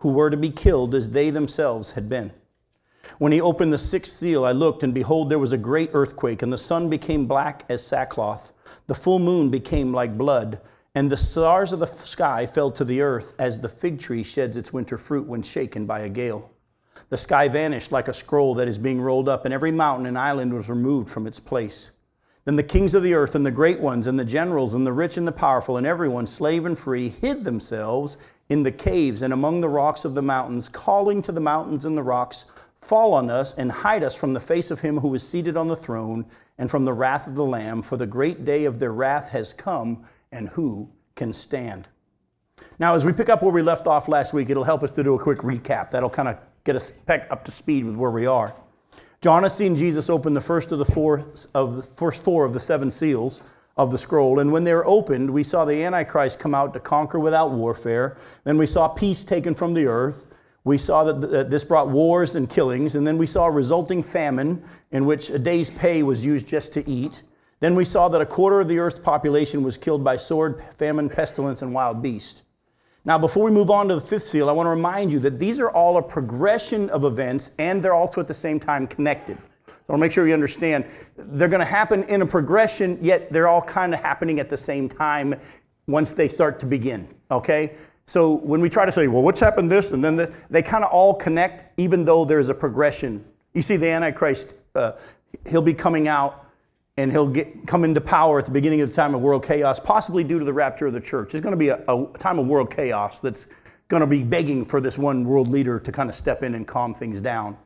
who were to be killed as they themselves had been. When he opened the sixth seal, I looked, and behold, there was a great earthquake, and the sun became black as sackcloth. The full moon became like blood, and the stars of the sky fell to the earth as the fig tree sheds its winter fruit when shaken by a gale. The sky vanished like a scroll that is being rolled up, and every mountain and island was removed from its place. Then the kings of the earth, and the great ones, and the generals, and the rich and the powerful, and everyone, slave and free, hid themselves in the caves and among the rocks of the mountains, calling to the mountains and the rocks, Fall on us and hide us from the face of him who is seated on the throne and from the wrath of the Lamb, for the great day of their wrath has come, and who can stand? Now, as we pick up where we left off last week, it'll help us to do a quick recap. That'll kind of get us back up to speed with where we are. John has seen Jesus open the first of the four of the first four of the seven seals of the scroll. And when they were opened, we saw the Antichrist come out to conquer without warfare. Then we saw peace taken from the earth. We saw that this brought wars and killings. And then we saw a resulting famine in which a day's pay was used just to eat. Then we saw that a quarter of the earth's population was killed by sword, famine, pestilence, and wild beast. Now, before we move on to the fifth seal, I want to remind you that these are all a progression of events and they're also at the same time connected. I want to make sure you understand they're going to happen in a progression, yet they're all kind of happening at the same time once they start to begin. Okay? So when we try to say, well, what's happened this and then this, they kind of all connect, even though there's a progression. You see, the Antichrist, uh, he'll be coming out and he'll get, come into power at the beginning of the time of world chaos, possibly due to the rapture of the church. It's going to be a, a time of world chaos that's going to be begging for this one world leader to kind of step in and calm things down.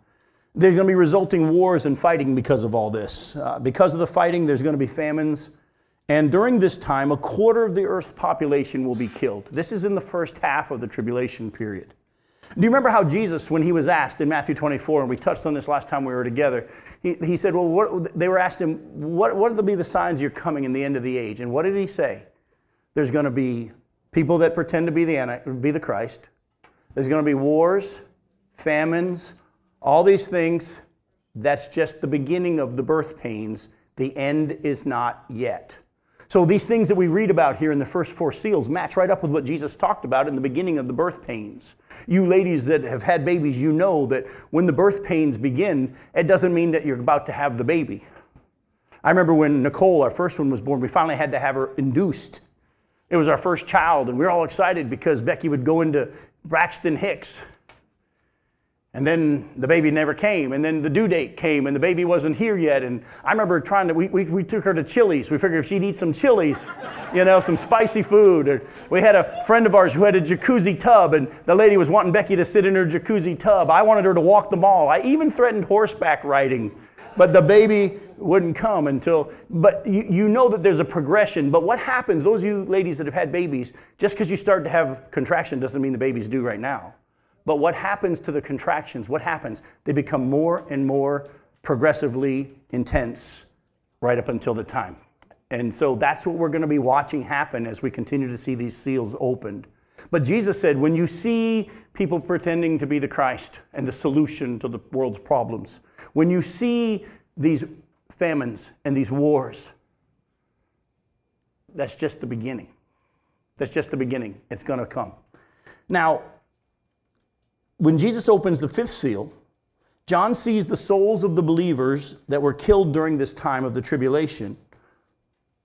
There's going to be resulting wars and fighting because of all this. Uh, because of the fighting, there's going to be famines. And during this time, a quarter of the earth's population will be killed. This is in the first half of the tribulation period. Do you remember how Jesus, when he was asked in Matthew 24, and we touched on this last time we were together, he, he said, Well, what, they were asked him, what, what will be the signs you're coming in the end of the age? And what did he say? There's going to be people that pretend to be the, be the Christ, there's going to be wars, famines, all these things, that's just the beginning of the birth pains. The end is not yet. So these things that we read about here in the first four seals match right up with what Jesus talked about in the beginning of the birth pains. You ladies that have had babies, you know that when the birth pains begin, it doesn't mean that you're about to have the baby. I remember when Nicole, our first one, was born, we finally had to have her induced. It was our first child, and we were all excited because Becky would go into Braxton Hicks and then the baby never came. And then the due date came and the baby wasn't here yet. And I remember trying to, we, we, we took her to Chili's. We figured if she'd eat some Chili's, you know, some spicy food. Or we had a friend of ours who had a jacuzzi tub and the lady was wanting Becky to sit in her jacuzzi tub. I wanted her to walk the mall. I even threatened horseback riding. But the baby wouldn't come until, but you, you know that there's a progression. But what happens, those of you ladies that have had babies, just because you start to have contraction doesn't mean the baby's due right now. But what happens to the contractions? What happens? They become more and more progressively intense right up until the time. And so that's what we're going to be watching happen as we continue to see these seals opened. But Jesus said, when you see people pretending to be the Christ and the solution to the world's problems, when you see these famines and these wars, that's just the beginning. That's just the beginning. It's going to come. Now, when Jesus opens the fifth seal, John sees the souls of the believers that were killed during this time of the tribulation,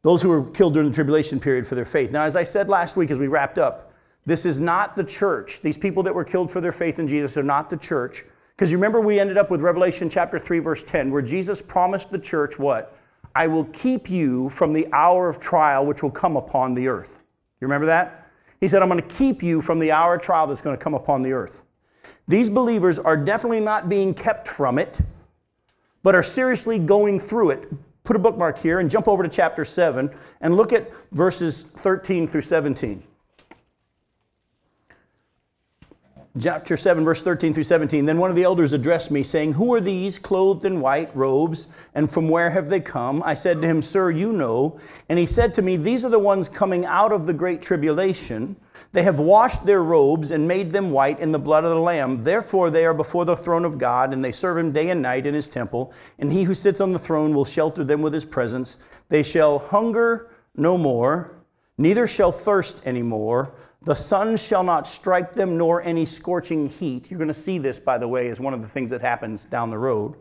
those who were killed during the tribulation period for their faith. Now, as I said last week as we wrapped up, this is not the church. These people that were killed for their faith in Jesus are not the church. Because you remember we ended up with Revelation chapter 3, verse 10, where Jesus promised the church what? I will keep you from the hour of trial which will come upon the earth. You remember that? He said, I'm going to keep you from the hour of trial that's going to come upon the earth. These believers are definitely not being kept from it, but are seriously going through it. Put a bookmark here and jump over to chapter 7 and look at verses 13 through 17. Chapter 7, verse 13 through 17. Then one of the elders addressed me, saying, Who are these clothed in white robes, and from where have they come? I said to him, Sir, you know. And he said to me, These are the ones coming out of the great tribulation. They have washed their robes and made them white in the blood of the Lamb. Therefore, they are before the throne of God, and they serve him day and night in his temple. And he who sits on the throne will shelter them with his presence. They shall hunger no more, neither shall thirst any more. The sun shall not strike them, nor any scorching heat. You're going to see this, by the way, as one of the things that happens down the road.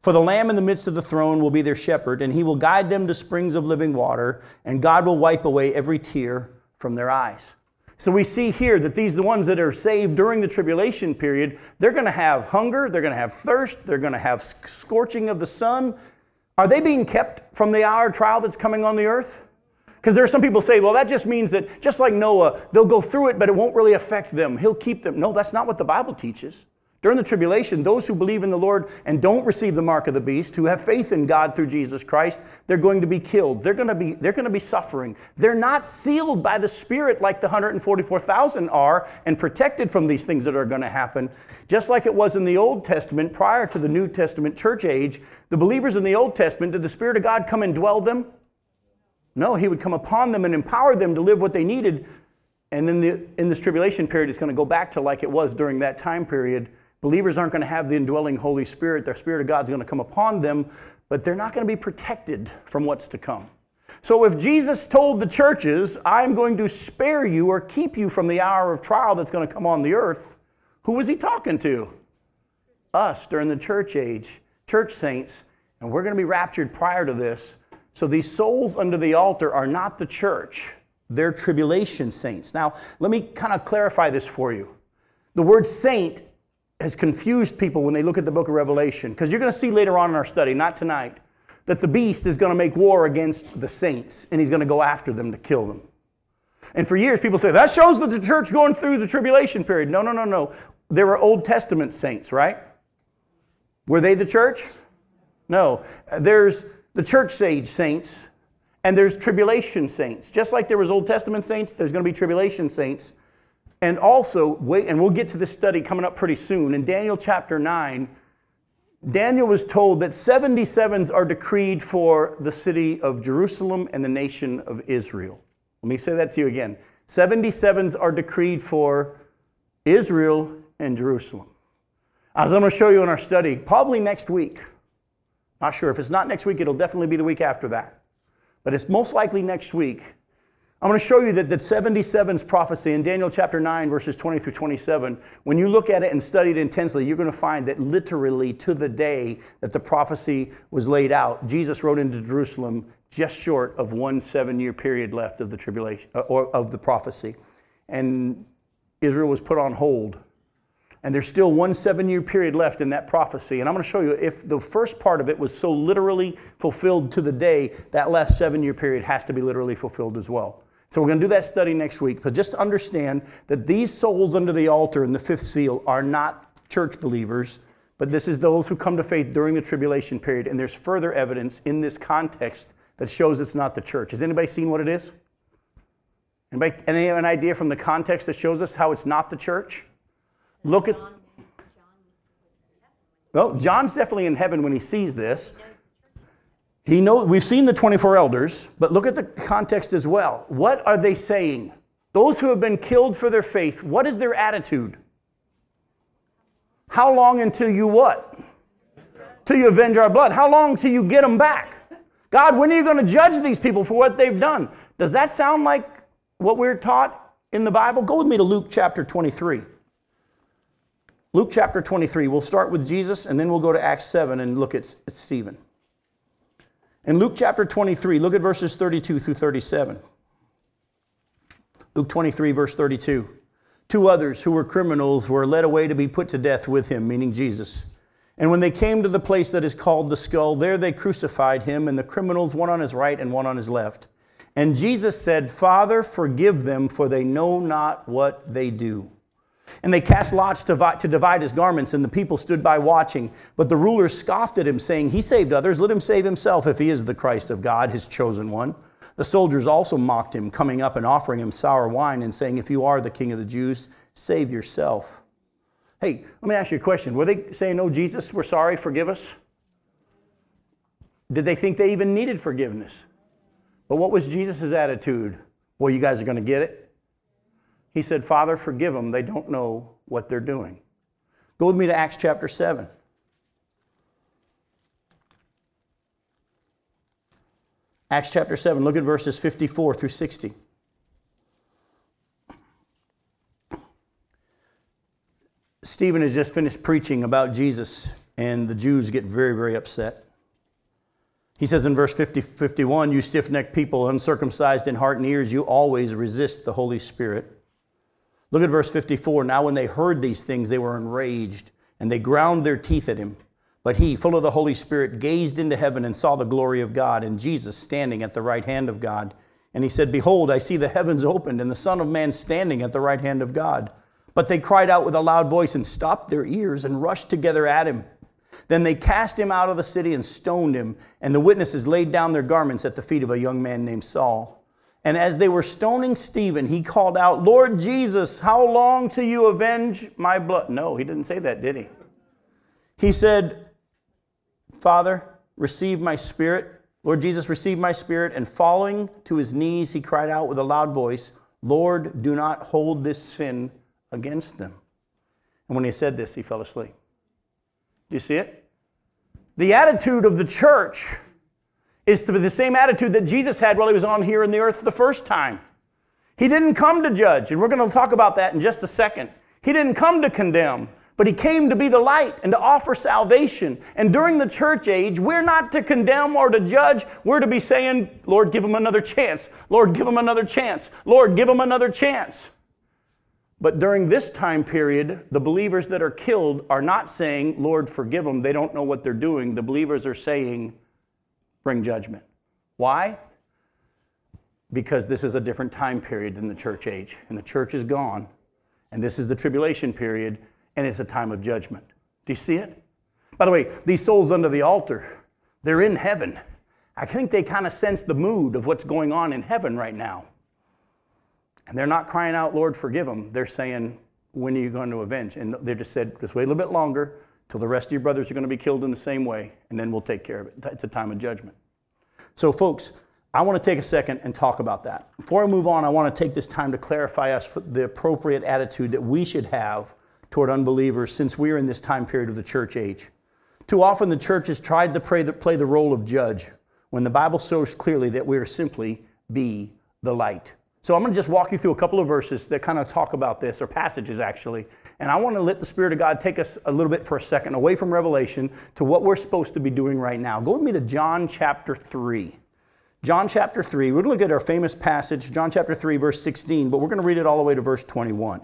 For the Lamb in the midst of the throne will be their shepherd, and he will guide them to springs of living water, and God will wipe away every tear from their eyes. So we see here that these the ones that are saved during the tribulation period, they're going to have hunger, they're going to have thirst, they're going to have scorching of the sun. Are they being kept from the hour trial that's coming on the earth? Because there are some people say, well, that just means that just like Noah, they'll go through it, but it won't really affect them. He'll keep them. No, that's not what the Bible teaches. During the tribulation, those who believe in the Lord and don't receive the mark of the beast, who have faith in God through Jesus Christ, they're going to be killed. They're going to be, they're going to be suffering. They're not sealed by the Spirit like the 144,000 are and protected from these things that are going to happen. Just like it was in the Old Testament prior to the New Testament church age, the believers in the Old Testament, did the Spirit of God come and dwell them? No, He would come upon them and empower them to live what they needed. And then the, in this tribulation period, it's going to go back to like it was during that time period Believers aren't going to have the indwelling Holy Spirit. The Spirit of God's going to come upon them, but they're not going to be protected from what's to come. So if Jesus told the churches, I'm going to spare you or keep you from the hour of trial that's going to come on the earth, who was he talking to? Us during the church age, church saints, and we're going to be raptured prior to this. So these souls under the altar are not the church, they're tribulation saints. Now, let me kind of clarify this for you. The word saint has confused people when they look at the book of Revelation. Because you're going to see later on in our study, not tonight, that the beast is going to make war against the saints and he's going to go after them to kill them. And for years, people say that shows that the church going through the tribulation period. No, no, no, no. There were Old Testament saints, right? Were they the church? No. There's the church age saints and there's tribulation saints. Just like there was Old Testament saints, there's going to be tribulation saints. And also, wait, and we'll get to this study coming up pretty soon. In Daniel chapter 9, Daniel was told that 77s are decreed for the city of Jerusalem and the nation of Israel. Let me say that to you again. 77s are decreed for Israel and Jerusalem. As I'm going to show you in our study, probably next week. Not sure. If it's not next week, it'll definitely be the week after that. But it's most likely next week. I'm going to show you that the 77's prophecy in Daniel chapter 9, verses 20 through 27, when you look at it and study it intensely, you're going to find that literally to the day that the prophecy was laid out, Jesus rode into Jerusalem just short of one seven year period left of the tribulation, uh, or of the prophecy. And Israel was put on hold. And there's still one seven year period left in that prophecy. And I'm going to show you if the first part of it was so literally fulfilled to the day, that last seven year period has to be literally fulfilled as well. So we're going to do that study next week. But just understand that these souls under the altar in the fifth seal are not church believers, but this is those who come to faith during the tribulation period. And there's further evidence in this context that shows it's not the church. Has anybody seen what it is? Anybody any an idea from the context that shows us how it's not the church? Look at. Well, John's definitely in heaven when he sees this. He knows, we've seen the 24 elders, but look at the context as well. What are they saying? Those who have been killed for their faith, what is their attitude? How long until you what? Till you avenge our blood. How long till you get them back? God, when are you going to judge these people for what they've done? Does that sound like what we're taught in the Bible? Go with me to Luke chapter 23. Luke chapter 23. We'll start with Jesus and then we'll go to Acts 7 and look at, at Stephen. In Luke chapter 23, look at verses 32 through 37. Luke 23, verse 32. Two others who were criminals were led away to be put to death with him, meaning Jesus. And when they came to the place that is called the skull, there they crucified him, and the criminals, one on his right and one on his left. And Jesus said, Father, forgive them, for they know not what they do. And they cast lots to, divide his garments, and the people stood by watching. But the rulers scoffed at him, saying, He saved others, let him save himself if he is the Christ of God, his chosen one. The soldiers also mocked him, coming up and offering him sour wine, and saying, If you are the king of the Jews, save yourself. Hey, let me ask you a question. Were they saying, Oh, Jesus, we're sorry, forgive us? Did they think they even needed forgiveness? But what was Jesus' attitude? Well, you guys are going to get it? He said, Father, forgive them. They don't know what they're doing. Go with me to Acts chapter 7. Acts chapter 7, look at verses 54 through 60. Stephen has just finished preaching about Jesus, and the Jews get very, very upset. He says in verse 50, 51, You stiff necked people, uncircumcised in heart and ears, you always resist the Holy Spirit. Look at verse 54. Now, when they heard these things, they were enraged, and they ground their teeth at him. But he, full of the Holy Spirit, gazed into heaven and saw the glory of God, and Jesus standing at the right hand of God. And he said, Behold, I see the heavens opened, and the Son of Man standing at the right hand of God. But they cried out with a loud voice and stopped their ears and rushed together at him. Then they cast him out of the city and stoned him, and the witnesses laid down their garments at the feet of a young man named Saul. And as they were stoning Stephen, he called out, Lord Jesus, how long till you avenge my blood? No, he didn't say that, did he? He said, Father, receive my spirit. Lord Jesus, receive my spirit. And falling to his knees, he cried out with a loud voice, Lord, do not hold this sin against them. And when he said this, he fell asleep. Do you see it? The attitude of the church is to be the same attitude that Jesus had while he was on here in the earth the first time. He didn't come to judge, and we're going to talk about that in just a second. He didn't come to condemn, but he came to be the light and to offer salvation. And during the church age, we're not to condemn or to judge. We're to be saying, Lord, give him another chance. Lord, give him another chance. Lord, give him another chance. But during this time period, the believers that are killed are not saying, Lord, forgive them. They don't know what they're doing. The believers are saying, bring judgment. Why? Because this is a different time period than the church age. And the church is gone. And this is the tribulation period, and it's a time of judgment. Do you see it? By the way, these souls under the altar, they're in heaven. I think they kind of sense the mood of what's going on in heaven right now. And they're not crying out, Lord, forgive them. They're saying, when are you going to avenge? And they just said, just wait a little bit longer till the rest of your brothers are going to be killed in the same way, and then we'll take care of it. It's a time of judgment. So, folks, I want to take a second and talk about that. Before I move on, I want to take this time to clarify us the appropriate attitude that we should have toward unbelievers since we are in this time period of the church age. Too often, the church has tried to play the, role of judge when the Bible shows clearly that we are simply be the light. So I'm going to just walk you through a couple of verses that kind of talk about this, or passages actually. And I want to let the Spirit of God take us a little bit for a second away from Revelation to what we're supposed to be doing right now. Go with me to John chapter 3. John chapter 3. We're going to look at our famous passage, John chapter 3, verse 16, but we're going to read it all the way to verse 21.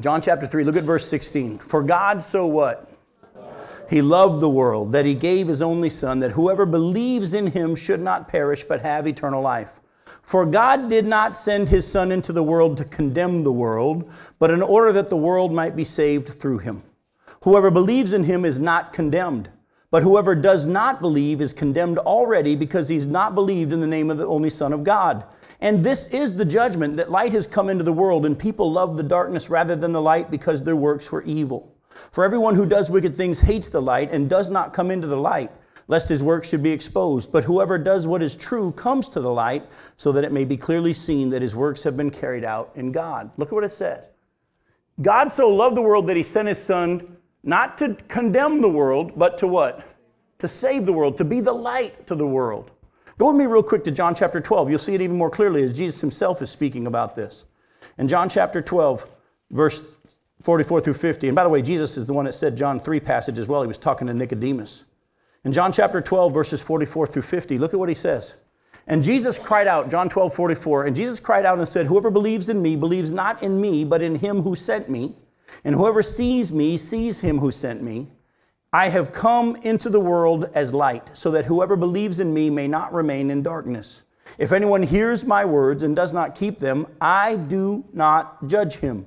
John chapter 3, look at verse 16. For God so what? He loved the world, that he gave his only Son, that whoever believes in him should not perish, but have eternal life. For God did not send his Son into the world to condemn the world, but in order that the world might be saved through him. Whoever believes in him is not condemned, but whoever does not believe is condemned already because he's not believed in the name of the only Son of God. And this is the judgment that light has come into the world, and people love the darkness rather than the light because their works were evil. For everyone who does wicked things hates the light and does not come into the light, lest his work should be exposed. But whoever does what is true comes to the light, so that it may be clearly seen that his works have been carried out in God. Look at what it says. God so loved the world that he sent his son not to condemn the world, but to what? To save the world, to be the light to the world. Go with me real quick to John chapter 12. You'll see it even more clearly as Jesus himself is speaking about this. In John chapter 12, verse 44 through 50. And by the way, Jesus is the one that said John 3 passage as well. He was talking to Nicodemus. In John chapter 12, verses 44 through 50, look at what he says. And Jesus cried out, John 12, 44, and Jesus cried out and said, Whoever believes in me believes not in me, but in him who sent me. And whoever sees me sees him who sent me. I have come into the world as light, so that whoever believes in me may not remain in darkness. If anyone hears my words and does not keep them, I do not judge him.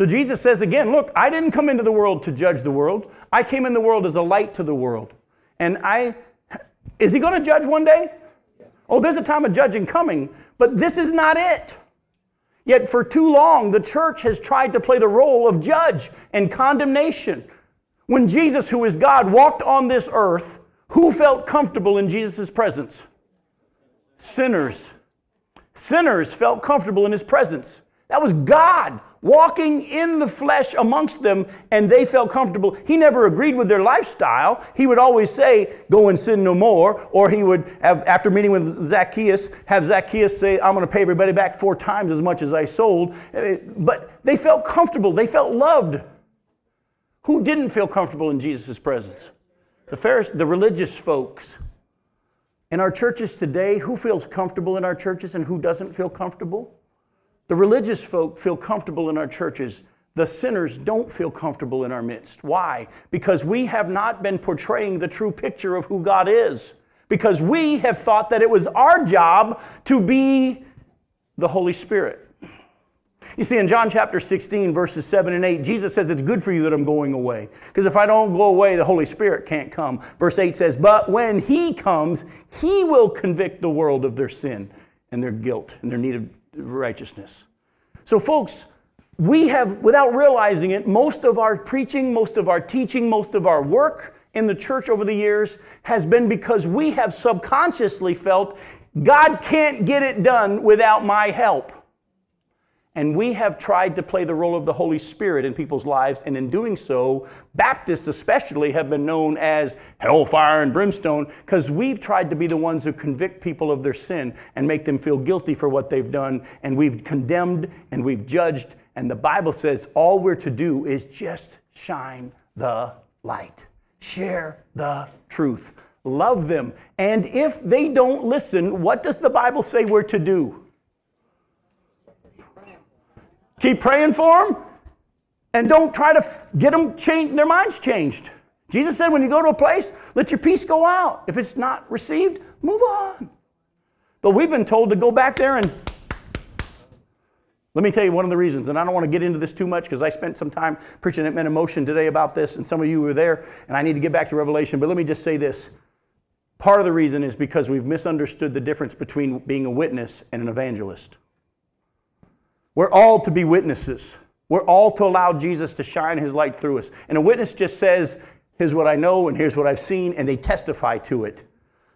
So Jesus says again, Look, I didn't come into the world to judge the world. I came in the world as a light to the world. And I, is he going to judge one day? Oh, there's a time of judging coming, but this is not it. Yet for too long, the church has tried to play the role of judge and condemnation. When Jesus, who is God, walked on this earth, who felt comfortable in Jesus' presence? Sinners. Sinners felt comfortable in his presence. That was God walking in the flesh amongst them, and they felt comfortable. He never agreed with their lifestyle. He would always say, Go and sin no more. Or he would, have, after meeting with Zacchaeus, have Zacchaeus say, I'm going to pay everybody back four times as much as I sold. Eh, but they felt comfortable, they felt loved. Who didn't feel comfortable in Jesus' presence? The Pharisees, the religious folks. In our churches today, who feels comfortable in our churches and who doesn't feel comfortable? The religious folk feel comfortable in our churches. The sinners don't feel comfortable in our midst. Why? Because we have not been portraying the true picture of who God is. Because we have thought that it was our job to be the Holy Spirit. You see, in John chapter 16, verses 7 and 8, Jesus says, It's good for you that I'm going away. Because if I don't go away, the Holy Spirit can't come. Verse 8 says, But when He comes, He will convict the world of their sin and their guilt and their need of righteousness. So, folks, we have, without realizing it, most of our preaching, most of our teaching, most of our work in the church over the years has been because we have subconsciously felt God can't get it done without my help. And we have tried to play the role of the Holy Spirit in people's lives, and in doing so, Baptists especially have been known as hellfire and brimstone because we've tried to be the ones who convict people of their sin and make them feel guilty for what they've done, and we've condemned and we've judged. And the Bible says all we're to do is just shine the light, share the truth, love them. And if they don't listen, what does the Bible say we're to do? Keep praying for them and don't try to get them change, their minds changed. Jesus said, when you go to a place, let your peace go out. If it's not received, move on. But we've been told to go back there and let me tell you one of the reasons, and I don't want to get into this too much because I spent some time preaching at Men in Motion today about this, and some of you were there, and I need to get back to Revelation. But let me just say this. Part of the reason is because we've misunderstood the difference between being a witness and an evangelist. We're all to be witnesses. We're all to allow Jesus to shine his light through us. And a witness just says, Here's what I know and here's what I've seen, and they testify to it.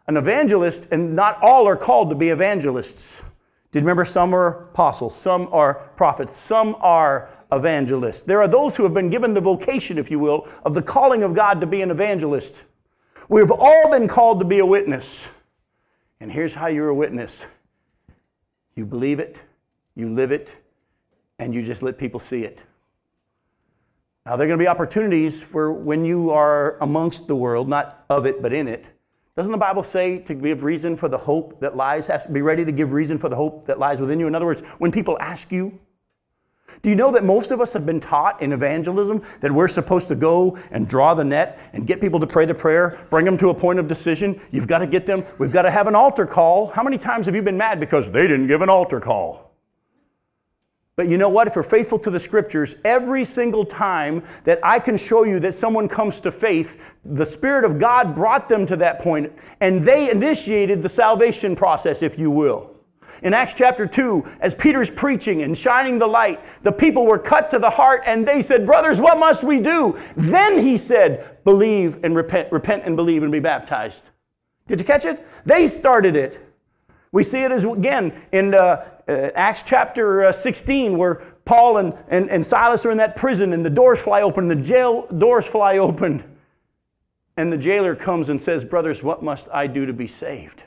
An evangelist, and not all are called to be evangelists. Did remember some are apostles, some are prophets, some are evangelists. There are those who have been given the vocation, if you will, of the calling of God to be an evangelist. We've all been called to be a witness. And here's how you're a witness you believe it, you live it, and you just let people see it. Now, there are going to be opportunities for when you are amongst the world, not of it, but in it. Doesn't the Bible say to give reason for the hope that lies, has to be ready to give reason for the hope that lies within you? In other words, when people ask you, do you know that most of us have been taught in evangelism that we're supposed to go and draw the net and get people to pray the prayer, bring them to a point of decision? You've got to get them, we've got to have an altar call. How many times have you been mad because they didn't give an altar call? But you know what? If we're faithful to the scriptures, every single time that I can show you that someone comes to faith, the Spirit of God brought them to that point and they initiated the salvation process, if you will. In Acts chapter 2, as Peter's preaching and shining the light, the people were cut to the heart and they said, Brothers, what must we do? Then he said, Believe and repent, repent and believe and be baptized. Did you catch it? They started it. We see it as again in uh, Acts chapter uh, 16, where Paul and, and, and Silas are in that prison, and the doors fly open, the jail doors fly open, and the jailer comes and says, Brothers, what must I do to be saved?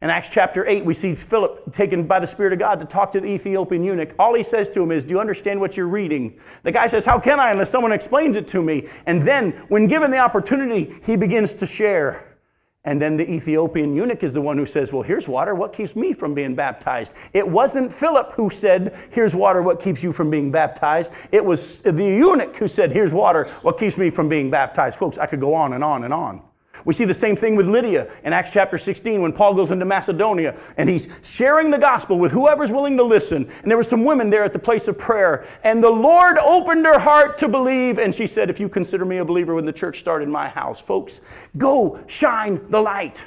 In Acts chapter 8, we see Philip taken by the Spirit of God to talk to the Ethiopian eunuch. All he says to him is, Do you understand what you're reading? The guy says, How can I unless someone explains it to me? And then, when given the opportunity, he begins to share. And then the Ethiopian eunuch is the one who says, Well, here's water. What keeps me from being baptized? It wasn't Philip who said, Here's water. What keeps you from being baptized? It was the eunuch who said, Here's water. What keeps me from being baptized? Folks, I could go on and on and on. We see the same thing with Lydia in Acts chapter 16 when Paul goes into Macedonia and he's sharing the gospel with whoever's willing to listen. And there were some women there at the place of prayer. And the Lord opened her heart to believe. And she said, If you consider me a believer when the church started in my house, folks, go shine the light.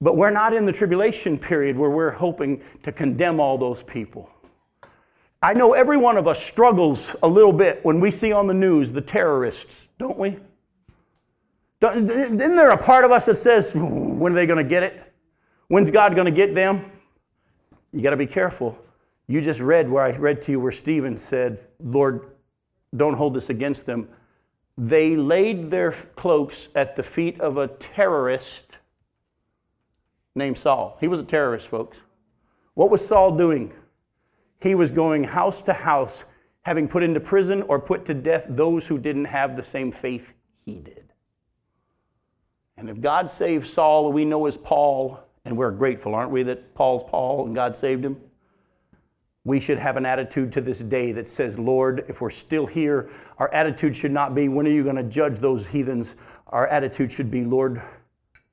But we're not in the tribulation period where we're hoping to condemn all those people. I know every one of us struggles a little bit when we see on the news the terrorists, don't we? Isn't there a part of us that says, when are they going to get it? When's God going to get them? You got to be careful. You just read where I read to you where Stephen said, Lord, don't hold this against them. They laid their cloaks at the feet of a terrorist named Saul. He was a terrorist, folks. What was Saul doing? He was going house to house, having put into prison or put to death those who didn't have the same faith he did. And if God saved Saul, we know as Paul, and we're grateful, aren't we, that Paul's Paul and God saved him? We should have an attitude to this day that says, Lord, if we're still here, our attitude should not be, when are you going to judge those heathens? Our attitude should be, Lord,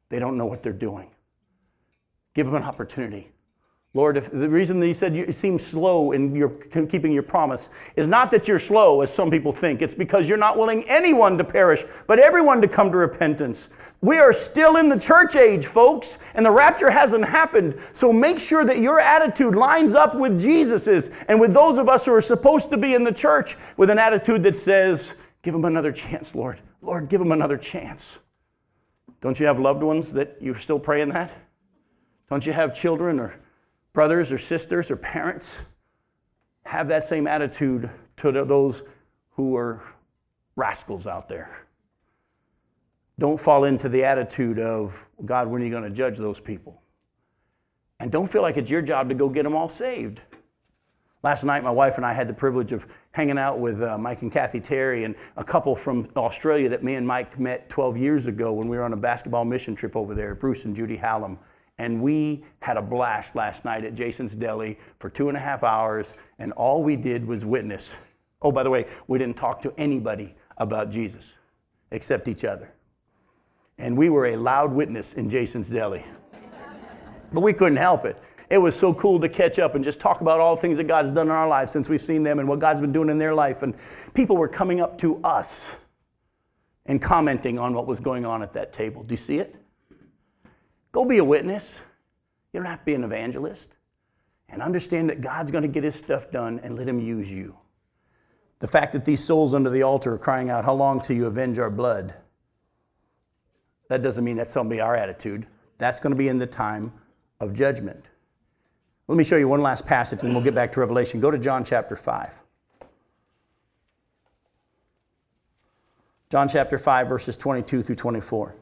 they don't know what they're doing. Give them an opportunity. Lord, if the reason that you said you seem slow in your keeping your promise is not that you're slow, as some people think. It's because you're not willing anyone to perish, but everyone to come to repentance. We are still in the church age, folks, and the rapture hasn't happened. So make sure that your attitude lines up with Jesus's and with those of us who are supposed to be in the church with an attitude that says, Give them another chance, Lord. Lord, give them another chance. Don't you have loved ones that you're still praying that? Don't you have children or brothers or sisters or parents have that same attitude to those who are rascals out there. Don't fall into the attitude of, God, when are you going to judge those people? And don't feel like it's your job to go get them all saved. Last night, my wife and I had the privilege of hanging out with uh, Mike and Kathy Terry and a couple from Australia that me and Mike met 12 years ago when we were on a basketball mission trip over there, Bruce and Judy Hallam. And we had a blast last night at Jason's Deli for two and a half hours, and all we did was witness. Oh, by the way, we didn't talk to anybody about Jesus except each other. And we were a loud witness in Jason's Deli. but we couldn't help it. It was so cool to catch up and just talk about all the things that God's done in our lives since we've seen them and what God's been doing in their life. And people were coming up to us and commenting on what was going on at that table. Do you see it? Go be a witness. You don't have to be an evangelist. And understand that God's going to get his stuff done and let him use you. The fact that these souls under the altar are crying out, How long till you avenge our blood? That doesn't mean that's going to be our attitude. That's going to be in the time of judgment. Let me show you one last passage and we'll get back to Revelation. Go to John chapter 5. John chapter 5, verses 22 through 24.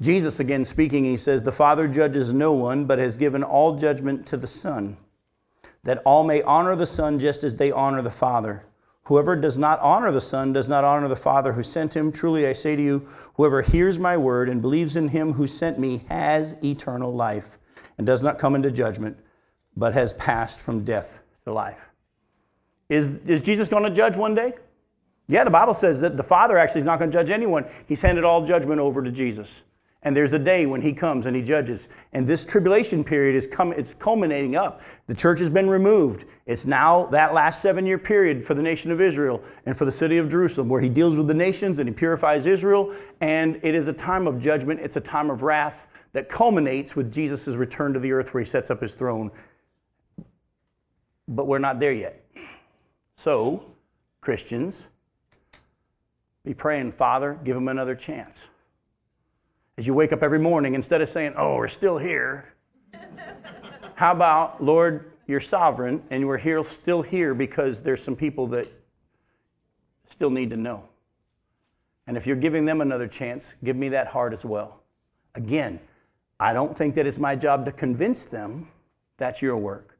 Jesus again speaking, he says, The Father judges no one, but has given all judgment to the Son, that all may honor the Son just as they honor the Father. Whoever does not honor the Son does not honor the Father who sent him. Truly I say to you, whoever hears my word and believes in him who sent me has eternal life, and does not come into judgment, but has passed from death to life. Is, is Jesus going to judge one day? Yeah, the Bible says that the Father actually is not going to judge anyone. He's handed all judgment over to Jesus. And there's a day when he comes and he judges. And this tribulation period is come, it's culminating up. The church has been removed. It's now that last seven year period for the nation of Israel and for the city of Jerusalem where he deals with the nations and he purifies Israel. And it is a time of judgment, it's a time of wrath that culminates with Jesus' return to the earth where he sets up his throne. But we're not there yet. So, Christians, be praying, Father, give him another chance as you wake up every morning, instead of saying, Oh, we're still here, how about, Lord, you're sovereign and we're here, still here because there's some people that still need to know. And if you're giving them another chance, give me that heart as well. Again, I don't think that it's my job to convince them that's your work,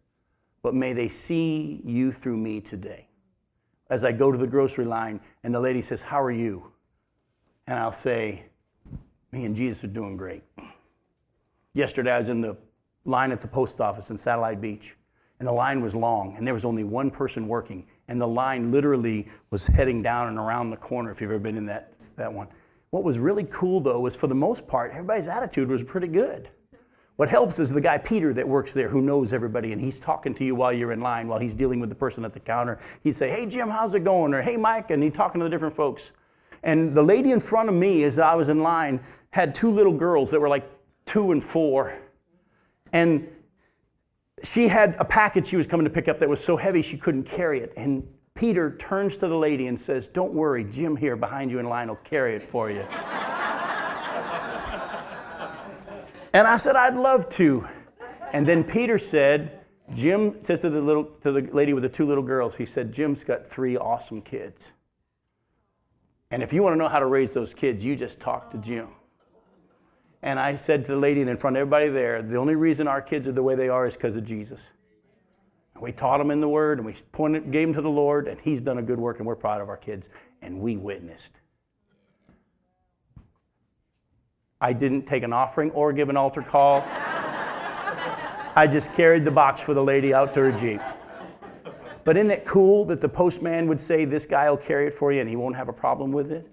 but may they see you through me today. as I go to the grocery line and the lady says, How are you? And I'll say, And Jesus are doing great. Yesterday, I was in the line at the post office in Satellite Beach, and the line was long, and there was only one person working, and the line literally was heading down and around the corner if you've ever been in that, that one. What was really cool, though, was for the most part, everybody's attitude was pretty good. What helps is the guy Peter that works there who knows everybody and he's talking to you while you're in line, while he's dealing with the person at the counter. He'd say, Hey Jim, how's it going? Or Hey Mike, and he's talking to the different folks. And the lady in front of me, as I was in line, had two little girls that were like two and four. And she had a package she was coming to pick up that was so heavy she couldn't carry it. And Peter turns to the lady and says, Don't worry, Jim here behind you in line will carry it for you. And I said, I'd love to. And then Peter said, Jim says to the little to the lady with the two little girls, he said, Jim's got three awesome kids. And if you want to know how to raise those kids, you just talk to Jim. And I said to the lady and in front of everybody there, the only reason our kids are the way they are is because of Jesus. And we taught them in the Word and we pointed, gave them to the Lord, and He's done a good work, and we're proud of our kids. And we witnessed. I didn't take an offering or give an altar call. I just carried the box for the lady out to her Jeep. But isn't it cool that the postman would say, This guy will carry it for you and he won't have a problem with it?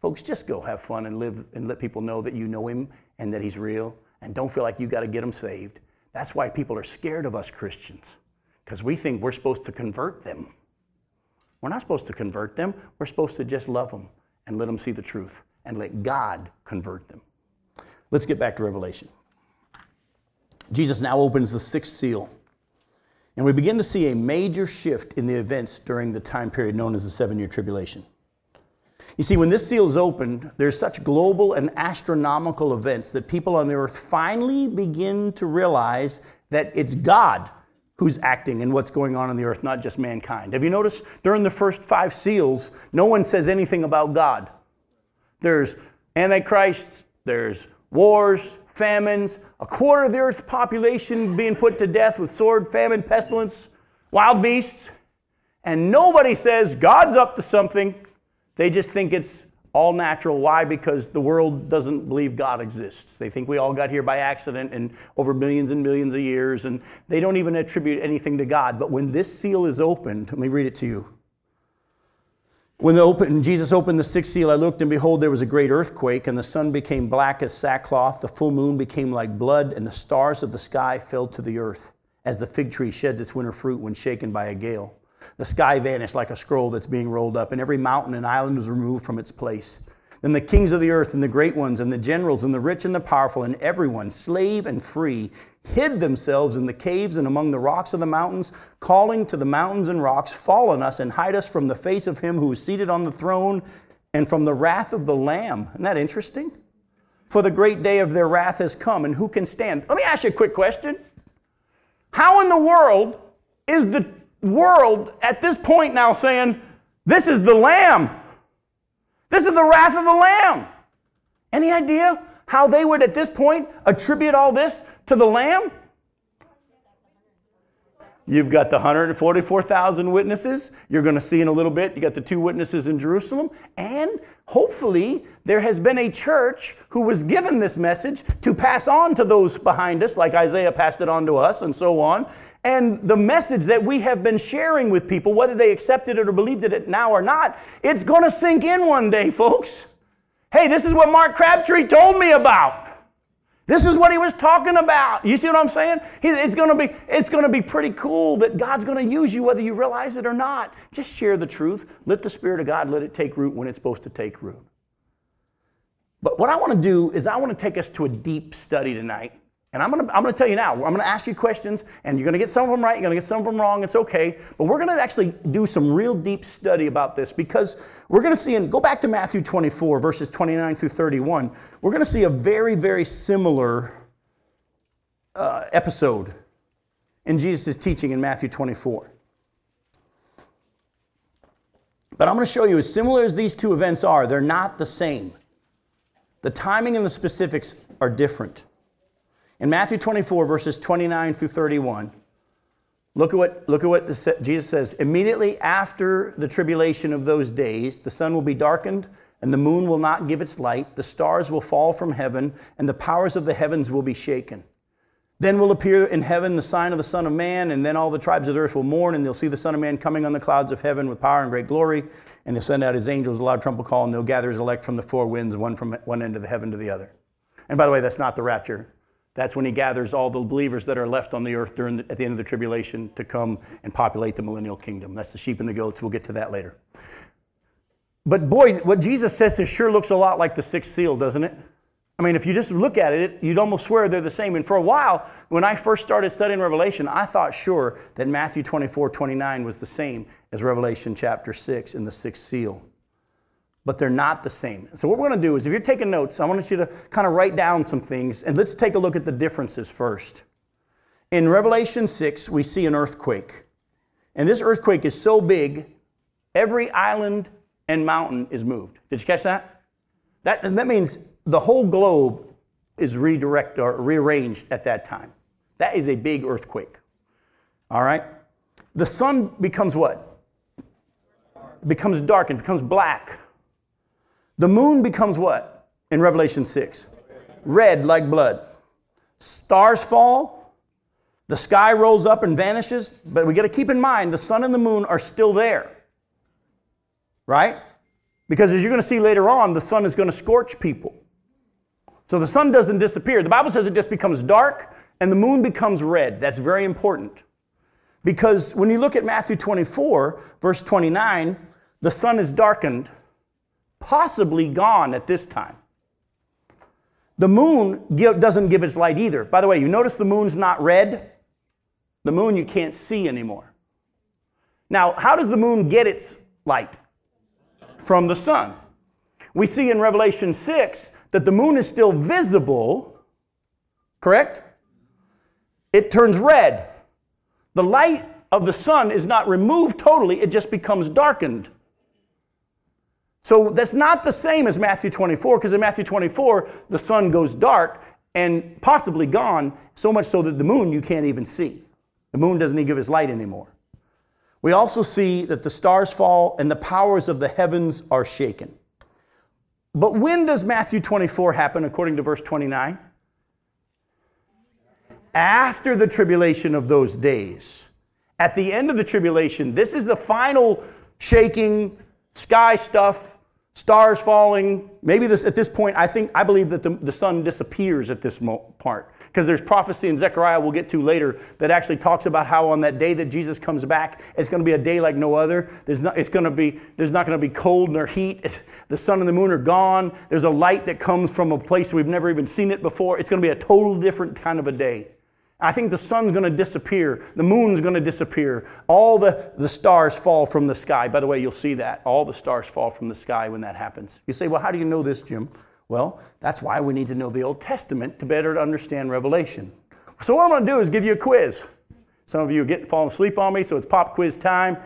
Folks, just go have fun and live and let people know that you know him and that he's real. And don't feel like you got to get them saved. That's why people are scared of us Christians, because we think we're supposed to convert them. We're not supposed to convert them, we're supposed to just love them and let them see the truth and let God convert them. Let's get back to Revelation. Jesus now opens the sixth seal, and we begin to see a major shift in the events during the time period known as the seven year tribulation. You see, when this seal is opened, there's such global and astronomical events that people on the earth finally begin to realize that it's God who's acting in what's going on on the earth, not just mankind. Have you noticed during the first five seals, no one says anything about God? There's Antichrist, there's wars, famines, a quarter of the earth's population being put to death with sword, famine, pestilence, wild beasts. And nobody says God's up to something. They just think it's all natural. Why? Because the world doesn't believe God exists. They think we all got here by accident and over millions and millions of years, and they don't even attribute anything to God. But when this seal is opened, let me read it to you. When open, Jesus opened the sixth seal, I looked, and behold, there was a great earthquake, and the sun became black as sackcloth, the full moon became like blood, and the stars of the sky fell to the earth, as the fig tree sheds its winter fruit when shaken by a gale. The sky vanished like a scroll that's being rolled up, and every mountain and island was removed from its place. Then the kings of the earth, and the great ones, and the generals, and the rich and the powerful, and everyone, slave and free, hid themselves in the caves and among the rocks of the mountains, calling to the mountains and rocks, Fall on us and hide us from the face of him who is seated on the throne and from the wrath of the Lamb. Isn't that interesting? For the great day of their wrath has come, and who can stand? Let me ask you a quick question. How in the world is the world at this point now saying, This is the Lamb? This is the wrath of the Lamb. Any idea how they would at this point attribute all this to the Lamb? You've got the 144,000 witnesses. You're going to see in a little bit, you got the two witnesses in Jerusalem. And hopefully, there has been a church who was given this message to pass on to those behind us, like Isaiah passed it on to us, and so on. And the message that we have been sharing with people, whether they accepted it or believed it now or not, it's going to sink in one day, folks. Hey, this is what Mark Crabtree told me about. This is what he was talking about. You see what I'm saying? It's going to be it's going to be pretty cool that God's going to use you whether you realize it or not. Just share the truth. Let the spirit of God let it take root when it's supposed to take root. But what I want to do is I want to take us to a deep study tonight and I'm gonna, I'm gonna tell you now, I'm gonna ask you questions, and you're gonna get some of them right, you're gonna get some of them wrong, it's okay. But we're gonna actually do some real deep study about this because we're gonna see, and go back to Matthew 24, verses 29 through 31, we're gonna see a very, very similar uh, episode in Jesus' teaching in Matthew 24. But I'm gonna show you, as similar as these two events are, they're not the same. The timing and the specifics are different. In Matthew 24, verses 29 through 31, Look at what, look at what Jesus says. Immediately after the tribulation of those days, the sun will be darkened, and the moon will not give its light, the stars will fall from heaven, and the powers of the heavens will be shaken. Then will appear in heaven the sign of the Son of Man, and then all the tribes of the earth will mourn, and they'll see the Son of Man coming on the clouds of heaven with power and great glory. And he'll send out his angels, a loud trumpet call, and they'll gather his elect from the four winds, one from one end of the heaven to the other. And by the way, that's not the rapture. That's when he gathers all the believers that are left on the earth during the, at the end of the tribulation to come and populate the millennial kingdom. That's the sheep and the goats. We'll get to that later. But boy, what Jesus says is sure looks a lot like the sixth seal, doesn't it? I mean, if you just look at it, you'd almost swear they're the same. And for a while, when I first started studying Revelation, I thought sure that Matthew 24, 29 was the same as Revelation chapter 6 in the sixth seal. But they're not the same. So, what we're going to do is, if you're taking notes, I want you to kind of write down some things, and let's take a look at the differences first. In Revelation 6, we see an earthquake. And this earthquake is so big, every island and mountain is moved. Did you catch that? That, that means the whole globe is redirected or rearranged at that time. That is a big earthquake. All right? The sun becomes what? It becomes dark and becomes black. The moon becomes what in Revelation 6? Red like blood. Stars fall. The sky rolls up and vanishes. But we got to keep in mind the sun and the moon are still there. Right? Because as you're going to see later on, the sun is going to scorch people. So the sun doesn't disappear. The Bible says it just becomes dark and the moon becomes red. That's very important. Because when you look at Matthew 24, verse 29, the sun is darkened, possibly gone at this time. The moon doesn't give its light either. By the way, you notice the moon's not red? The moon you can't see anymore. Now, how does the moon get its light? From the sun. We see in Revelation 6 that the moon is still visible, correct? It turns red. The light of the sun is not removed totally, it just becomes darkened. So that's not the same as Matthew 24, because in Matthew 24, the sun goes dark and possibly gone, so much so that the moon you can't even see. The moon doesn't even give its light anymore. We also see that the stars fall and the powers of the heavens are shaken. But when does Matthew 24 happen according to verse 29? After the tribulation of those days. At the end of the tribulation, this is the final shaking, sky stuff, stars falling. Maybe this at this point, I think I believe that the, the sun disappears at this part because there's prophecy in Zechariah we'll get to later that actually talks about how on that day that Jesus comes back, it's going to be a day like no other. There's not, it's going to be, there's not going to be cold nor heat. It's, the sun and the moon are gone. There's a light that comes from a place we've never even seen it before. It's going to be a total different kind of a day. I think the sun's going to disappear. The moon's going to disappear. All the, the stars fall from the sky. By the way, you'll see that. All the stars fall from the sky when that happens. You say, well, how do you know this, Jim? Well, that's why we need to know the Old Testament to better understand Revelation. So, what I'm going to do is give you a quiz. Some of you are getting falling asleep on me, so it's pop quiz time.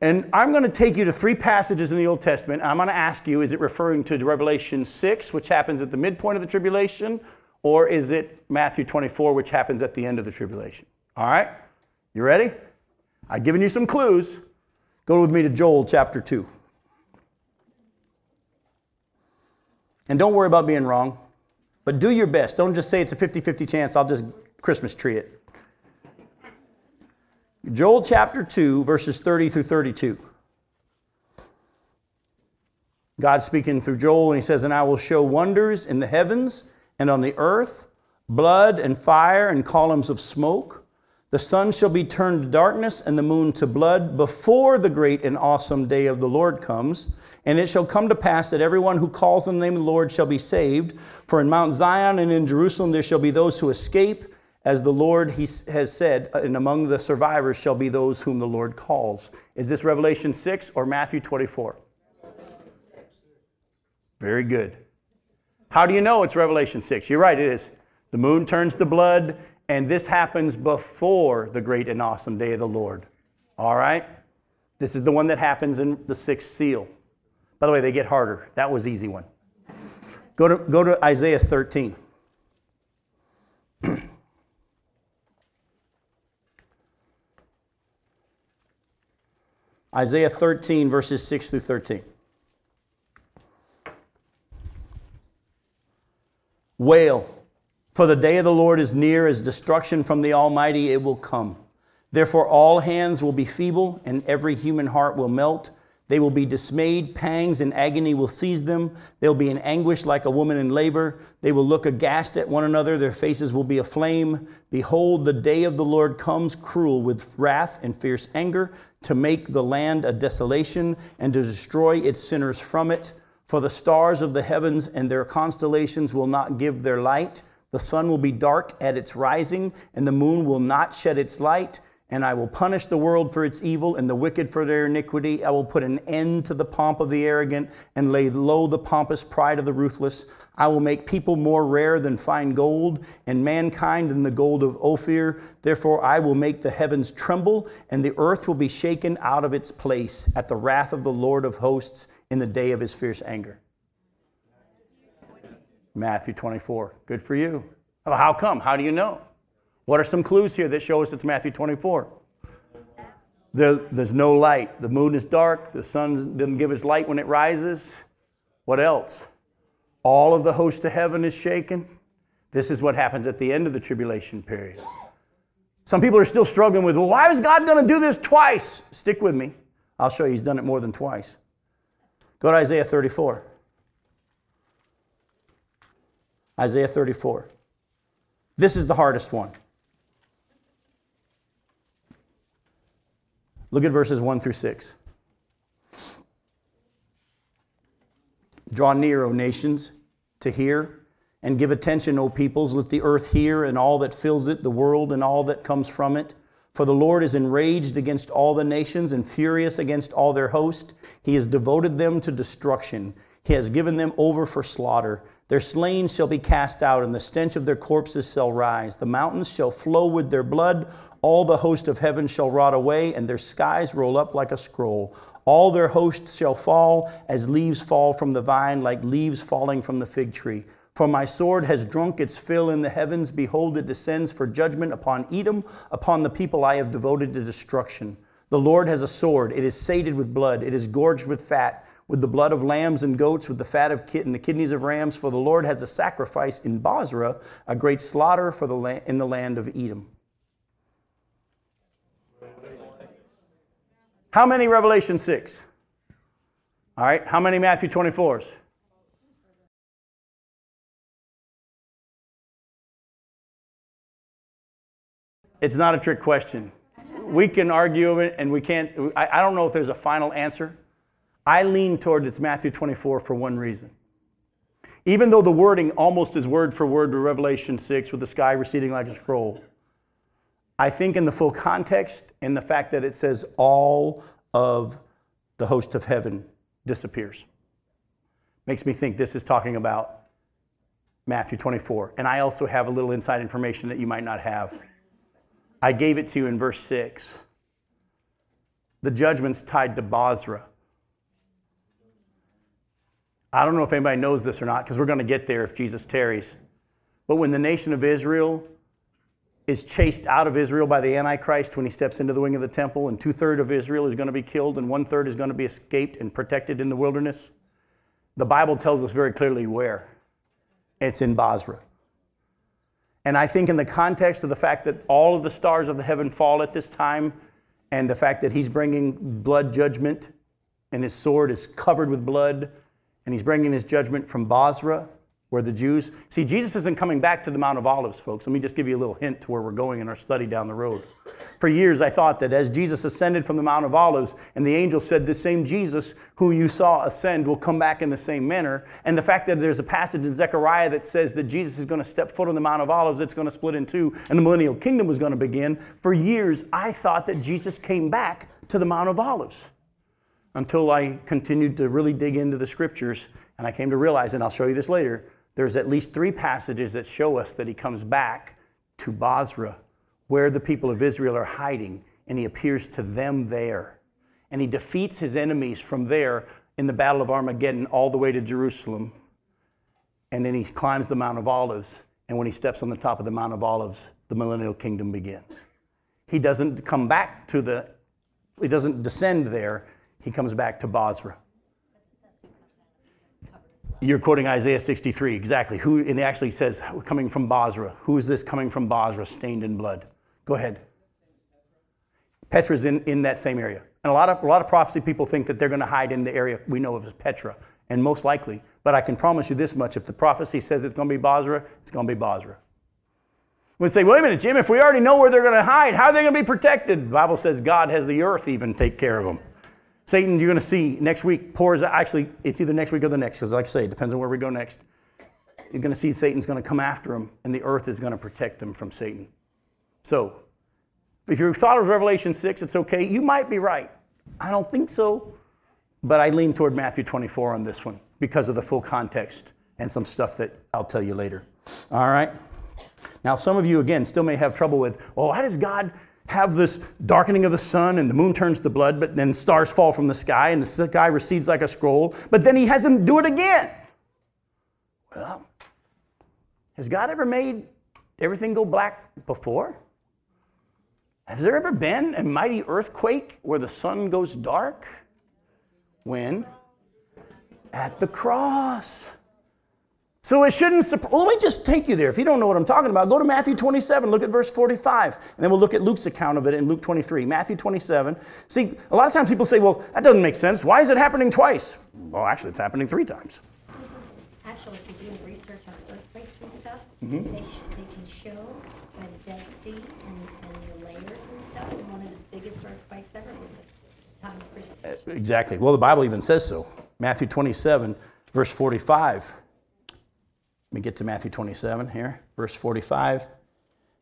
And I'm going to take you to three passages in the Old Testament. I'm going to ask you is it referring to Revelation 6, which happens at the midpoint of the tribulation, or is it Matthew 24, which happens at the end of the tribulation? All right? You ready? I've given you some clues. Go with me to Joel chapter 2. And don't worry about being wrong, but do your best. Don't just say it's a 50 50 chance, I'll just Christmas tree it. Joel chapter 2, verses 30 through 32. God speaking through Joel, and he says, And I will show wonders in the heavens and on the earth, blood and fire and columns of smoke. The sun shall be turned to darkness and the moon to blood before the great and awesome day of the Lord comes. And it shall come to pass that everyone who calls on the name of the Lord shall be saved. For in Mount Zion and in Jerusalem there shall be those who escape, as the Lord he has said, uh, and among the survivors shall be those whom the Lord calls. Is this Revelation 6 or Matthew 24? Very good. How do you know it's Revelation 6? You're right, it is. The moon turns to blood, and this happens before the great and awesome day of the Lord. All right? This is the one that happens in the sixth seal. By the way, they get harder. That was easy one. Go to, go to Isaiah 13. Isaiah 13, verses 6 through 13. Wail, for the day of the Lord is near, as destruction from the Almighty it will come. Therefore, all hands will be feeble, and every human heart will melt. They will be dismayed, pangs and agony will seize them. They'll be in anguish like a woman in labor. They will look aghast at one another, their faces will be aflame. Behold, the day of the Lord comes cruel with wrath and fierce anger to make the land a desolation and to destroy its sinners from it. For the stars of the heavens and their constellations will not give their light. The sun will be dark at its rising, and the moon will not shed its light and I will punish the world for its evil and the wicked for their iniquity. I will put an end to the pomp of the arrogant and lay low the pompous pride of the ruthless. I will make people more rare than fine gold, and mankind than the gold of Ophir. Therefore, I will make the heavens tremble, and the earth will be shaken out of its place at the wrath of the Lord of hosts in the day of his fierce anger. Matthew 24. Good for you. how come? How do you know? What are some clues here that show us it's Matthew 24? There, there's no light. The moon is dark. The sun doesn't give its light when it rises. What else? All of the host of heaven is shaken. This is what happens at the end of the tribulation period. Some people are still struggling with, well, why is God going to do this twice? Stick with me. I'll show you he's done it more than twice. Go to Isaiah 34. Isaiah 34. This is the hardest one. Look at verses 1 through 6. Draw near, O nations, to hear, and give attention, O peoples. Let the earth hear, and all that fills it, the world, and all that comes from it. For the Lord is enraged against all the nations and furious against all their host. He has devoted them to destruction. He has given them over for slaughter. Their slain shall be cast out, and the stench of their corpses shall rise. The mountains shall flow with their blood. All the host of heaven shall rot away, and their skies roll up like a scroll. All their hosts shall fall as leaves fall from the vine, like leaves falling from the fig tree. For my sword has drunk its fill in the heavens. Behold, it descends for judgment upon Edom, upon the people I have devoted to destruction. The Lord has a sword. It is sated with blood. It is gorged with fat with the blood of lambs and goats, with the fat of kid and the kidneys of rams. For the Lord has a sacrifice in Bozrah, a great slaughter for the la- in the land of Edom. How many Revelation 6? All right, how many Matthew 24s? It's not a trick question. We can argue it and we can't. I, I don't know if there's a final answer. I lean toward it's Matthew 24 for one reason. Even though the wording almost is word for word to Revelation 6 with the sky receding like a scroll, I think in the full context and the fact that it says all of the host of heaven disappears makes me think this is talking about Matthew 24. And I also have a little inside information that you might not have. I gave it to you in verse 6. The judgment's tied to Bozrah. I don't know if anybody knows this or not because we're going to get there if Jesus tarries. But when the nation of Israel is chased out of Israel by the Antichrist when he steps into the wing of the temple, and two thirds of Israel is going to be killed, and one third is going to be escaped and protected in the wilderness, the Bible tells us very clearly where. It's in Bozrah. And I think, in the context of the fact that all of the stars of the heaven fall at this time, and the fact that he's bringing blood judgment, and his sword is covered with blood, and he's bringing his judgment from Bozrah, where the Jews. See, Jesus isn't coming back to the Mount of Olives, folks. Let me just give you a little hint to where we're going in our study down the road. For years, I thought that as Jesus ascended from the Mount of Olives, and the angel said, This same Jesus who you saw ascend will come back in the same manner. And the fact that there's a passage in Zechariah that says that Jesus is going to step foot on the Mount of Olives, it's going to split in two, and the millennial kingdom was going to begin. For years, I thought that Jesus came back to the Mount of Olives until I continued to really dig into the scriptures and I came to realize, and I'll show you this later, there's at least three passages that show us that he comes back to Bozrah, where the people of Israel are hiding, and he appears to them there. And he defeats his enemies from there in the Battle of Armageddon all the way to Jerusalem. And then he climbs the Mount of Olives, and when he steps on the top of the Mount of Olives, the millennial kingdom begins. He doesn't come back to the he doesn't descend there. He comes back to Bozrah. You're quoting Isaiah 63, exactly. Who, it actually says, coming from Bozrah. Who is this coming from Bozrah, stained in blood? Go ahead. Petra's in, in that same area. And a lot, of, a lot of prophecy people think that they're going to hide in the area we know of as Petra, and most likely. But I can promise you this much if the prophecy says it's going to be Bozrah, it's going to be Bozrah. We say, wait a minute, Jim, if we already know where they're going to hide, how are they going to be protected? The Bible says God has the earth even take care of them. Satan, you're going to see next week pours, actually, it's either next week or the next, because like I say, it depends on where we go next. You're going to see Satan's going to come after them, and the earth is going to protect them from Satan. So, if you thought it was Revelation 6, it's okay. You might be right. I don't think so. But I lean toward Matthew 24 on this one because of the full context and some stuff that I'll tell you later. All right? Now, some of you, again, still may have trouble with, well, how does God have this darkening of the sun and the moon turns to blood, but then stars fall from the sky and the sky recedes like a scroll, but then he has them do it again. Well, has God ever made everything go black before? Has there ever been a mighty earthquake where the sun goes dark? When? At the cross. So it shouldn't surprise. Well, let me just take you there. If you don't know what I'm talking about, go to Matthew 27, look at verse 45, and then we'll look at Luke's account of it in Luke 23. Matthew 27. See, a lot of times people say, well, that doesn't make sense. Why is it happening twice? Well, actually, it's happening three times. Actually, if you're doing research on earthquakes and stuff, mm-hmm. they, sh- they can show by the Dead Sea and, and the layers and stuff. And one of the biggest earthquakes ever was a time of crucifixion. Exactly. Well, the Bible even says so. Matthew 27, verse 45. Let me get to Matthew 27 here, verse 45.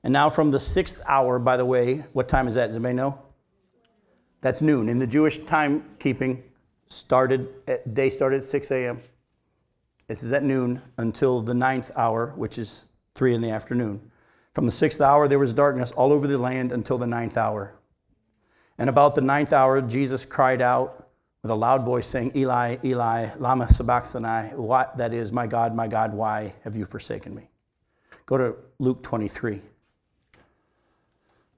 And now from the sixth hour, by the way, what time is that? Does anybody know? That's noon. In the Jewish timekeeping, started at, day started at 6 a.m. This is at noon until the ninth hour, which is three in the afternoon. From the sixth hour, there was darkness all over the land until the ninth hour. And about the ninth hour, Jesus cried out with a loud voice saying, Eli, Eli, Lama Sabachthani, what that is, my God, my God, why have you forsaken me? Go to Luke 23.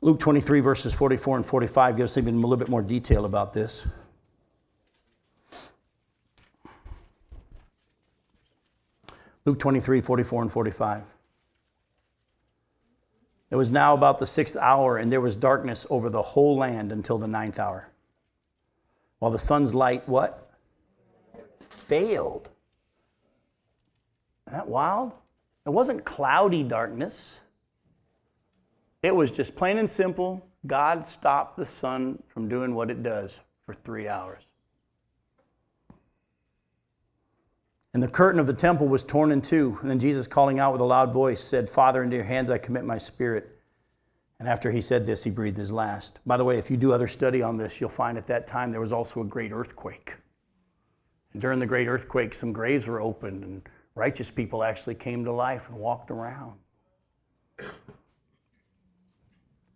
Luke 23, verses 44 and 45 gives even a little bit more detail about this. Luke 23, 44 and 45. It was now about the sixth hour, and there was darkness over the whole land until the ninth hour while the sun's light, what? Failed. Isn't that wild? It wasn't cloudy darkness. It was just plain and simple. God stopped the sun from doing what it does for three hours. And the curtain of the temple was torn in two. And then Jesus, calling out with a loud voice, said, Father, into your hands I commit my spirit. And after he said this, he breathed his last. By the way, if you do other study on this, you'll find at that time there was also a great earthquake. And during the great earthquake, some graves were opened, and righteous people actually came to life and walked around.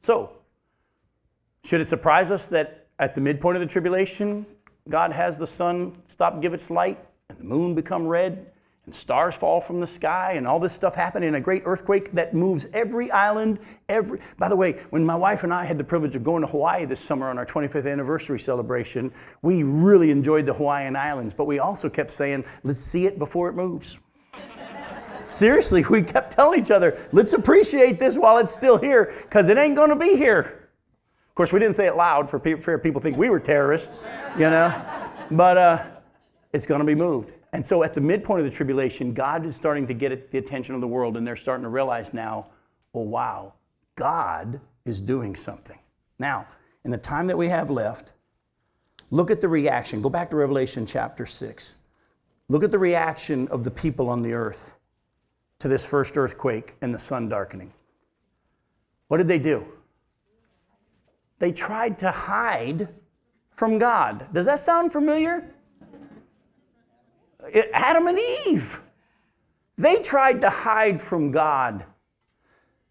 So, should it surprise us that at the midpoint of the tribulation, God has the sun stop give its light and the moon become red and stars fall from the sky and all this stuff happened in a great earthquake that moves every island every by the way when my wife and i had the privilege of going to hawaii this summer on our 25th anniversary celebration we really enjoyed the hawaiian islands but we also kept saying let's see it before it moves. Seriously we kept telling each other let's appreciate this while it's still here because it ain't going to be here. Of course we didn't say it loud for fear people think we were terrorists you know? But uh, it's going to be moved and so at the midpoint of the tribulation, God is starting to get the attention of the world, and they're starting to realize now, oh, wow, God is doing something. Now, in the time that we have left, look at the reaction. Go back to Revelation chapter 6. Look at the reaction of the people on the earth to this first earthquake and the sun darkening. What did they do? They tried to hide from God. Does that sound familiar? Adam and Eve. They tried to hide from God.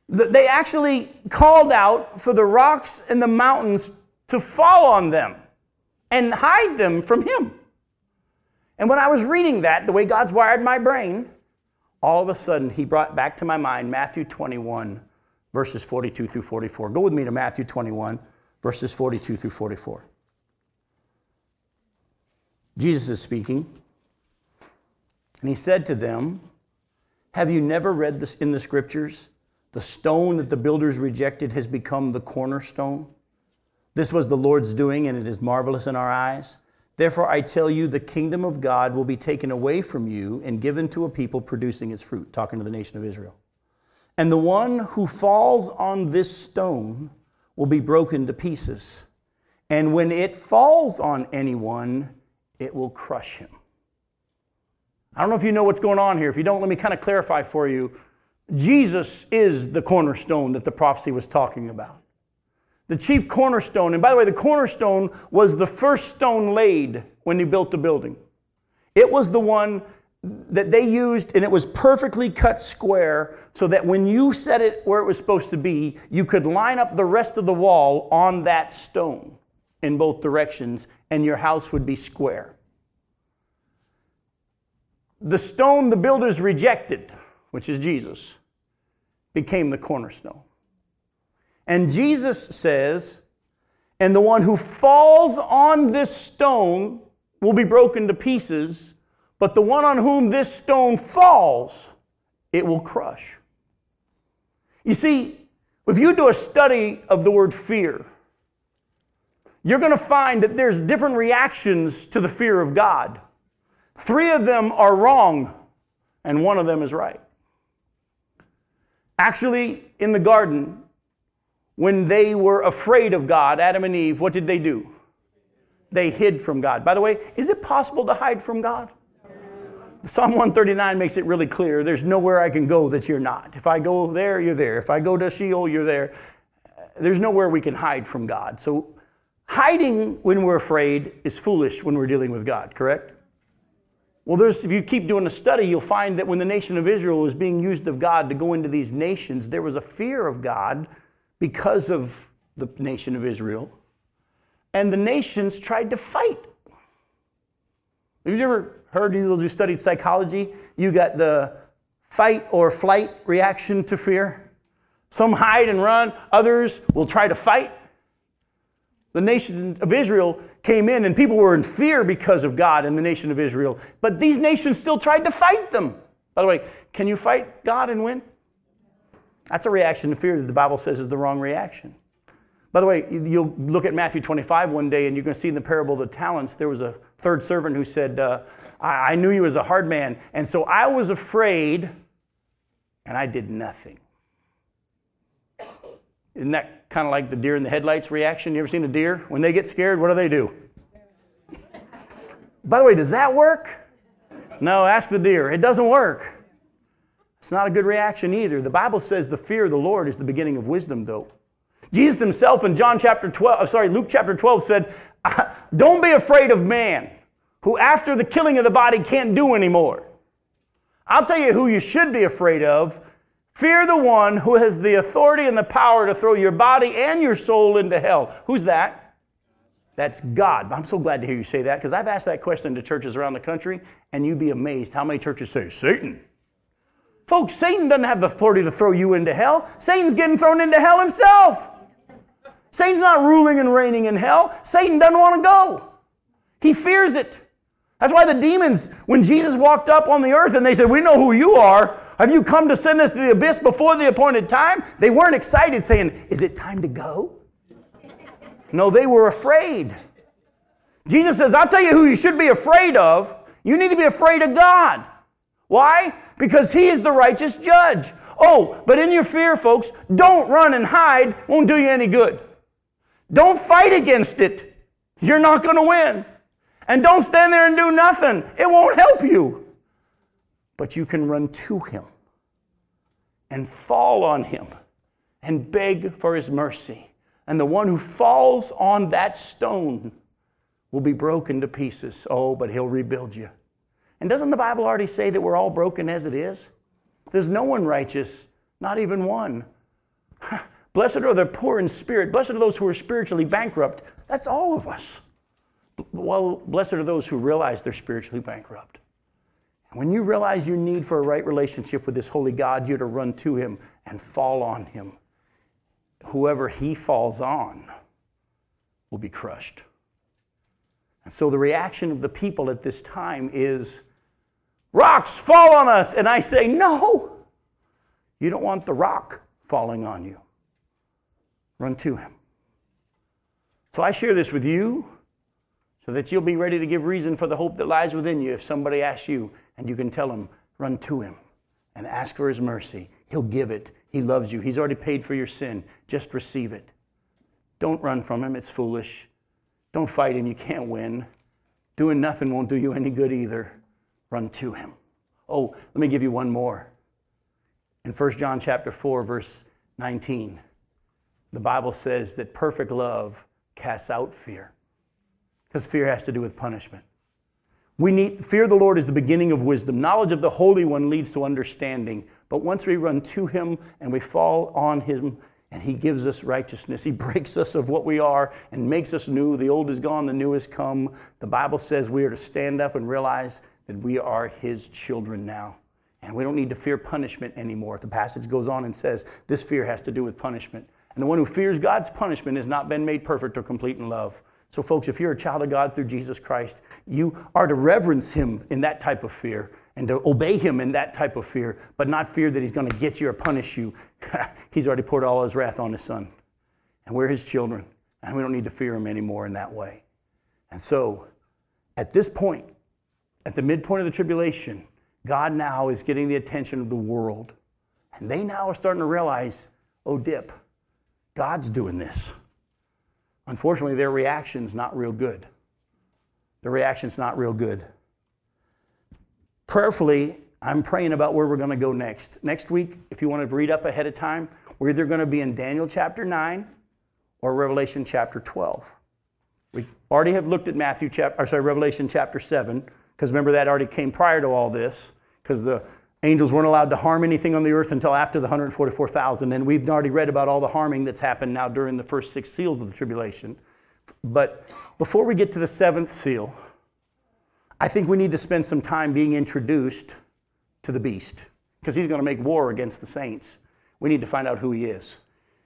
They actually called out for the rocks and the mountains to fall on them and hide them from Him. And when I was reading that, the way God's wired my brain, all of a sudden He brought back to my mind Matthew 21, verses 42 through 44. Go with me to Matthew 21, verses 42 through 44. Jesus is speaking. And he said to them, Have you never read this in the scriptures? The stone that the builders rejected has become the cornerstone. This was the Lord's doing, and it is marvelous in our eyes. Therefore, I tell you, the kingdom of God will be taken away from you and given to a people producing its fruit, talking to the nation of Israel. And the one who falls on this stone will be broken to pieces. And when it falls on anyone, it will crush him. I don't know if you know what's going on here. If you don't, let me kind of clarify for you. Jesus is the cornerstone that the prophecy was talking about. The chief cornerstone, and by the way, the cornerstone was the first stone laid when you built the building. It was the one that they used, and it was perfectly cut square so that when you set it where it was supposed to be, you could line up the rest of the wall on that stone in both directions, and your house would be square. The stone the builders rejected, which is Jesus, became the cornerstone. And Jesus says, and the one who falls on this stone will be broken to pieces, but the one on whom this stone falls, it will crush. You see, if you do a study of the word fear, you're going to find that there's different reactions to the fear of God. Three of them are wrong, and one of them is right. Actually, in the garden, when they were afraid of God, Adam and Eve, what did they do? They hid from God. By the way, is it possible to hide from God? Psalm 139 makes it really clear there's nowhere I can go that you're not. If I go there, you're there. If I go to Sheol, you're there. There's nowhere we can hide from God. So, hiding when we're afraid is foolish when we're dealing with God, correct? Well, if you keep doing a study, you'll find that when the nation of Israel was being used of God to go into these nations, there was a fear of God because of the nation of Israel. And the nations tried to fight. Have you ever heard of those who studied psychology? You got the fight or flight reaction to fear. Some hide and run, others will try to fight. The nation of Israel came in and people were in fear because of God and the nation of Israel. But these nations still tried to fight them. By the way, can you fight God and win? That's a reaction to fear that the Bible says is the wrong reaction. By the way, you'll look at Matthew 25 one day and you're going to see in the parable of the talents, there was a third servant who said, uh, I, I knew you as a hard man, and so I was afraid and I did nothing. Isn't that kind of like the deer in the headlights reaction? You ever seen a deer? When they get scared, what do they do? By the way, does that work? No, ask the deer. It doesn't work. It's not a good reaction either. The Bible says the fear of the Lord is the beginning of wisdom, though. Jesus himself in John chapter 12, uh, sorry, Luke chapter 12 said, Don't be afraid of man, who after the killing of the body can't do anymore. I'll tell you who you should be afraid of. Fear the one who has the authority and the power to throw your body and your soul into hell. Who's that? That's God. I'm so glad to hear you say that because I've asked that question to churches around the country, and you'd be amazed how many churches say, Satan. Folks, Satan doesn't have the authority to throw you into hell. Satan's getting thrown into hell himself. Satan's not ruling and reigning in hell. Satan doesn't want to go. He fears it. That's why the demons, when Jesus walked up on the earth and they said, We know who you are. Have you come to send us to the abyss before the appointed time? They weren't excited, saying, Is it time to go? No, they were afraid. Jesus says, I'll tell you who you should be afraid of. You need to be afraid of God. Why? Because he is the righteous judge. Oh, but in your fear, folks, don't run and hide, won't do you any good. Don't fight against it. You're not going to win. And don't stand there and do nothing. It won't help you. But you can run to him and fall on him and beg for his mercy. And the one who falls on that stone will be broken to pieces. Oh, but he'll rebuild you. And doesn't the Bible already say that we're all broken as it is? There's no one righteous, not even one. Blessed are the poor in spirit. Blessed are those who are spiritually bankrupt. That's all of us. Well, blessed are those who realize they're spiritually bankrupt. When you realize your need for a right relationship with this holy God, you're to run to him and fall on him. Whoever he falls on will be crushed. And so the reaction of the people at this time is rocks fall on us. And I say, no, you don't want the rock falling on you. Run to him. So I share this with you so that you'll be ready to give reason for the hope that lies within you if somebody asks you and you can tell them, run to him and ask for his mercy. He'll give it. He loves you. He's already paid for your sin. Just receive it. Don't run from him. It's foolish. Don't fight him. You can't win. Doing nothing won't do you any good either. Run to him. Oh, let me give you one more. In 1 John chapter 4 verse 19, the Bible says that perfect love casts out fear. Because fear has to do with punishment. We need fear of the Lord is the beginning of wisdom. Knowledge of the Holy One leads to understanding. But once we run to him and we fall on him and he gives us righteousness, he breaks us of what we are and makes us new. The old is gone, the new has come. The Bible says we are to stand up and realize that we are his children now. And we don't need to fear punishment anymore. The passage goes on and says this fear has to do with punishment. And the one who fears God's punishment has not been made perfect or complete in love. So, folks, if you're a child of God through Jesus Christ, you are to reverence Him in that type of fear and to obey Him in that type of fear, but not fear that He's going to get you or punish you. he's already poured all His wrath on His Son. And we're His children, and we don't need to fear Him anymore in that way. And so, at this point, at the midpoint of the tribulation, God now is getting the attention of the world. And they now are starting to realize, oh, dip, God's doing this. Unfortunately, their reaction's not real good. Their reaction's not real good. Prayerfully, I'm praying about where we're going to go next. Next week, if you want to read up ahead of time, we're either going to be in Daniel chapter 9 or Revelation chapter 12. We already have looked at Matthew chapter, or sorry, Revelation chapter 7, because remember that already came prior to all this, because the angels weren't allowed to harm anything on the earth until after the 144,000. And we've already read about all the harming that's happened now during the first six seals of the tribulation. But before we get to the seventh seal, I think we need to spend some time being introduced to the beast because he's going to make war against the saints. We need to find out who he is.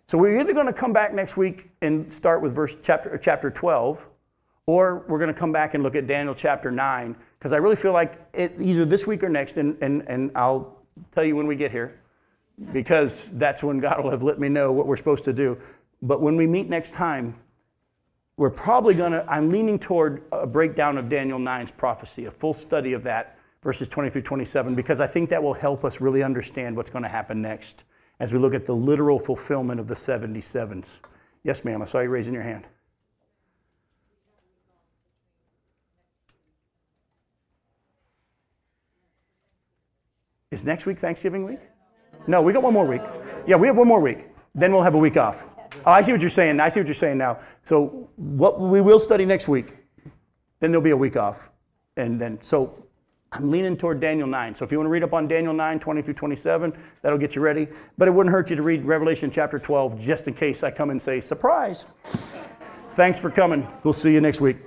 So we're either going to come back next week and start with verse chapter chapter 12 or we're going to come back and look at Daniel chapter 9 because I really feel like it, either this week or next, and, and, and I'll tell you when we get here, because that's when God will have let me know what we're supposed to do. But when we meet next time, we're probably going to, I'm leaning toward a breakdown of Daniel 9's prophecy, a full study of that, verses 20 through 27, because I think that will help us really understand what's going to happen next as we look at the literal fulfillment of the 77s. Yes, ma'am, I saw you raising your hand. Is next week Thanksgiving week? No, we got one more week. Yeah, we have one more week. Then we'll have a week off. Oh, I see what you're saying. I see what you're saying now. So what we will study next week, then there'll be a week off. And then, so I'm leaning toward Daniel 9. So if you want to read up on Daniel 9, 20 through 27, that'll get you ready. But it wouldn't hurt you to read Revelation chapter 12 just in case I come and say, surprise. Thanks for coming. We'll see you next week.